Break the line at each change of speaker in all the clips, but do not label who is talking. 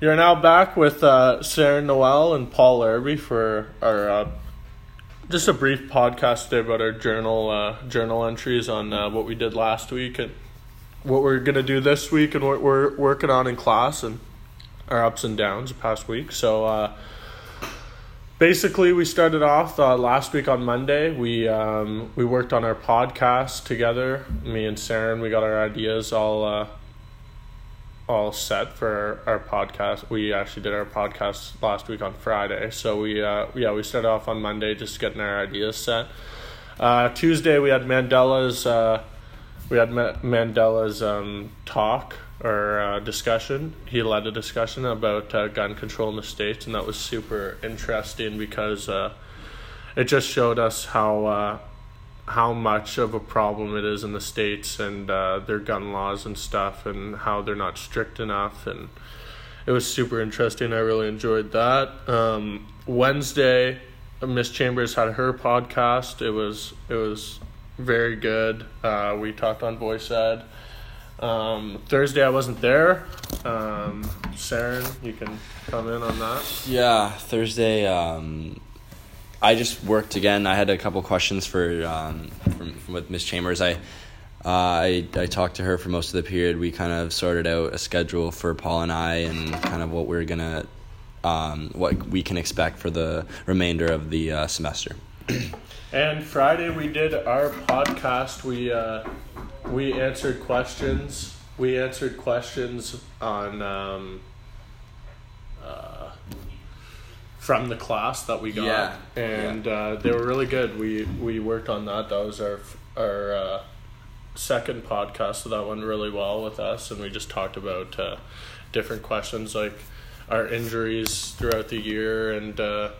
You're now back with uh, Sarah Noel and Paul Irby for our uh, just a brief podcast today about our journal uh, journal entries on uh, what we did last week and what we're gonna do this week and what we're working on in class and our ups and downs the past week. So uh, basically, we started off uh, last week on Monday. We um, we worked on our podcast together. Me and Sarah, we got our ideas all all set for our, podcast. We actually did our podcast last week on Friday. So we uh, yeah we started off on Monday just getting our ideas set. Uh, Tuesday we had Mandela's uh, we had Mandela's um, talk or uh, discussion. He led a discussion about uh, gun control in the states, and that was super interesting because uh, it just showed us how uh, how much of a problem it is in the states and uh, their gun laws and stuff, and how they're not strict enough. And it was super interesting. I really enjoyed that. Um, Wednesday, Miss Chambers had her podcast. It was it was very good. Uh, we talked on VoicEd um, Thursday I wasn't there. Um, Saren, you can come in on that.
Yeah, Thursday. Um, I just worked again. I had a couple questions for um, from, from with Miss Chambers. I. Uh, I I talked to her for most of the period. We kind of sorted out a schedule for Paul and I, and kind of what we're gonna, um, what we can expect for the remainder of the uh, semester.
and Friday we did our podcast. We uh, we answered questions. We answered questions on um, uh, from the class that we got, yeah. and yeah. Uh, they were really good. We we worked on that. That was our our uh, second podcast, so that went really well with us, and we just talked about uh, different questions like our injuries throughout the year and uh,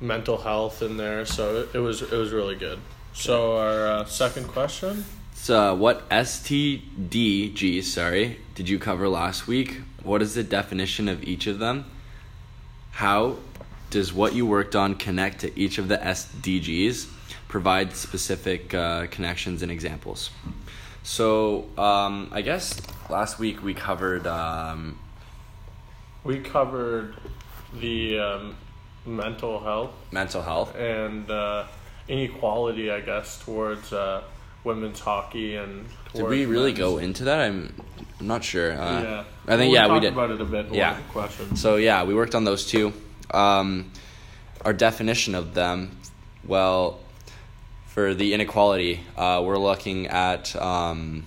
mental health in there. So it, it was it was really good. So our uh, second question.
So, uh, what STDG? sorry, did you cover last week? What is the definition of each of them? How does what you worked on connect to each of the SDGs? Provide specific uh, connections and examples. So, um, I guess last week we covered. Um,
we covered the um, mental health.
Mental health.
And uh, inequality, I guess, towards. Uh, women's hockey and.
Did we really men's. go into that? I'm, I'm not sure. Uh,
yeah,
I think well,
yeah
we did
about it a bit.
Yeah,
question.
So yeah, we worked on those two. Um, our definition of them, well, for the inequality, uh, we're looking at um,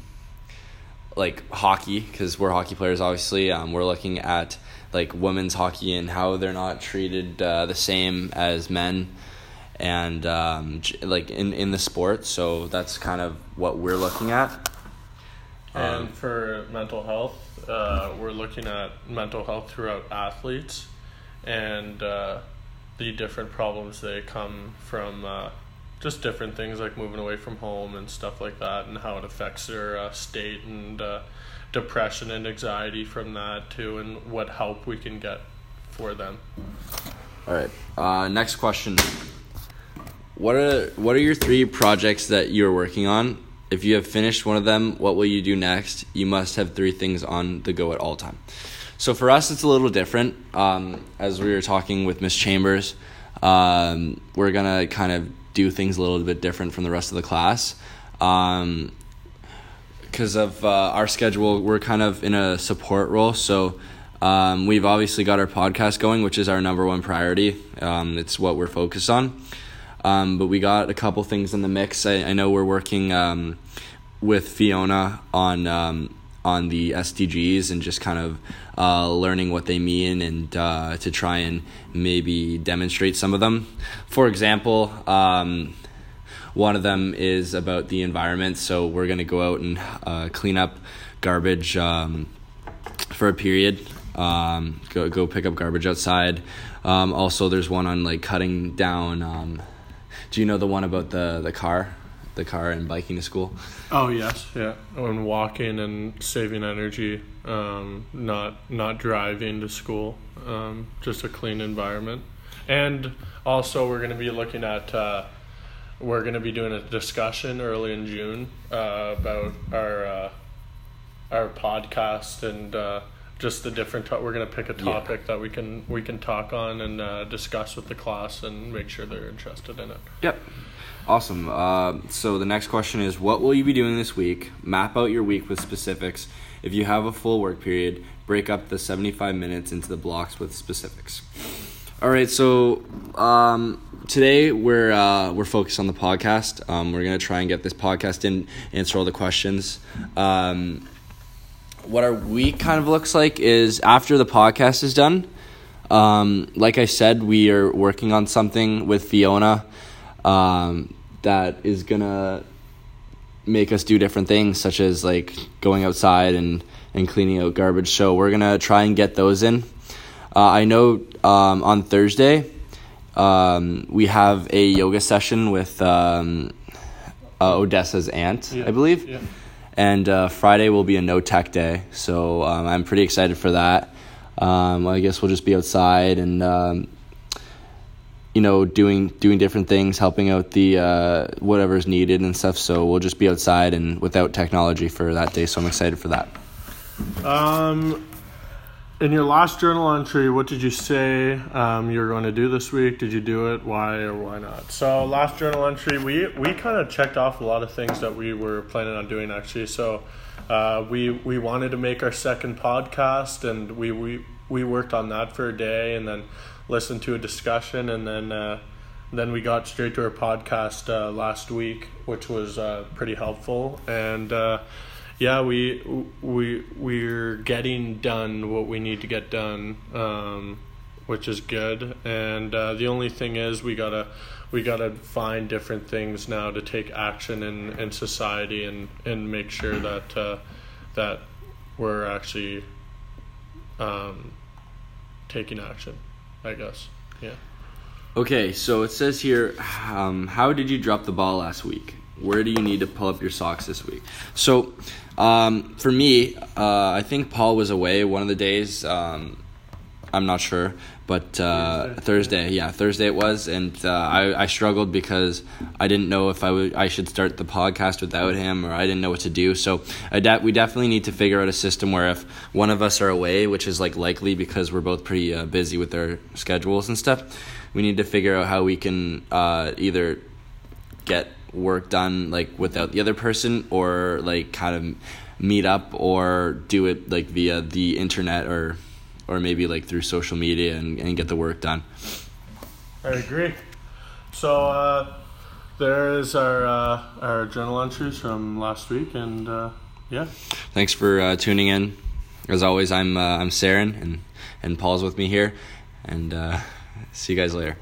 like hockey because we're hockey players. Obviously, um, we're looking at like women's hockey and how they're not treated uh, the same as men and um, like in in the sport. So that's kind of what we're looking at.
And um, for mental health, uh, we're looking at mental health throughout athletes, and uh, the different problems they come from. Uh, just different things like moving away from home and stuff like that, and how it affects their uh, state and uh, depression and anxiety from that too, and what help we can get for them.
All right. Uh, next question. What are what are your three projects that you're working on? If you have finished one of them, what will you do next? You must have three things on the go at all time. So for us, it's a little different. Um, as we were talking with Miss Chambers, um, we're gonna kind of do things a little bit different from the rest of the class. Um, because of uh, our schedule, we're kind of in a support role. So um, we've obviously got our podcast going, which is our number one priority. Um, it's what we're focused on. Um, but we got a couple things in the mix. I, I know we're working um, with Fiona on um, on the SDGs and just kind of uh, learning what they mean and uh, to try and maybe demonstrate some of them. For example, um, one of them is about the environment. So we're gonna go out and uh, clean up garbage um, for a period. Um, go go pick up garbage outside. Um, also, there's one on like cutting down um, do you know the one about the the car, the car and biking to school?
Oh yes, yeah. And walking and saving energy, um, not not driving to school, um, just a clean environment, and also we're going to be looking at. Uh, we're going to be doing a discussion early in June uh, about our uh, our podcast and uh, just the different. To- we're gonna pick a
Yeah.
topic that we can we can talk on and uh, discuss with the class and make sure they're interested in it.
Yep. Awesome. Uh, so the next question is what will you be doing this week? Map out your week with specifics. If you have a full work period, break up the 75 minutes into the blocks with specifics. All right, so um, today we're uh, we're focused on the podcast. Um, we're gonna try and get this podcast in, answer all the questions. Um, what our week kind of looks like is after the podcast is done. Um, like I said, we are working on something with Fiona um, that is gonna make us do different things, such as like going outside and and cleaning out garbage. So we're gonna try and get those in. Uh, I know um, on Thursday um, we have a yoga session with um, uh, Odessa's aunt, I believe.
Yeah.
And uh, Friday will be a no tech day, so um, I'm pretty excited for that. Um, I guess we'll just be outside and um, you know doing doing different things, helping out the uh, whatever's needed and stuff. So we'll just be outside and without technology for that day. So I'm excited for that.
Um, in your last journal entry, what did you say um, you were going to do this week? Did you do it? Why or why not? So last journal entry, we we kind of checked off a lot of things that we were planning on doing actually. So uh, we we wanted to make our second podcast, and we we we worked on that for a day, and then listened to a discussion, and then. Uh, then we got straight to our podcast uh, last week, which was uh, pretty helpful, and uh, yeah, we we we're getting done what we need to get done, um, which is good. And uh, the only thing is, we gotta we gotta find different things now to take action in, in society and, and make sure that uh, that we're actually um, taking action. I guess, yeah.
Okay, so it says here, um, how did you drop the ball last week? Where do you need to pull up your socks this week? So, um, for me, uh, I think Paul was away one of the days. Um, I'm not sure, but uh,
Thursday.
Thursday, yeah, Thursday it was, and uh, I, I struggled because I didn't know if I would I should start the podcast without him, or I didn't know what to do. So I de- we definitely need to figure out a system where if one of us are away, which is like likely because we're both pretty uh, busy with our schedules and stuff, we need to figure out how we can uh, either get work done like without the other person or like kind of meet up or do it like via the internet or or maybe like through social media and, and get the work done.
I agree. So uh, there is our uh, our journal entries from last week, and uh, yeah,
thanks for uh, tuning in. As always i'm uh, i'm Saren and and paul's with me here and uh, see you guys later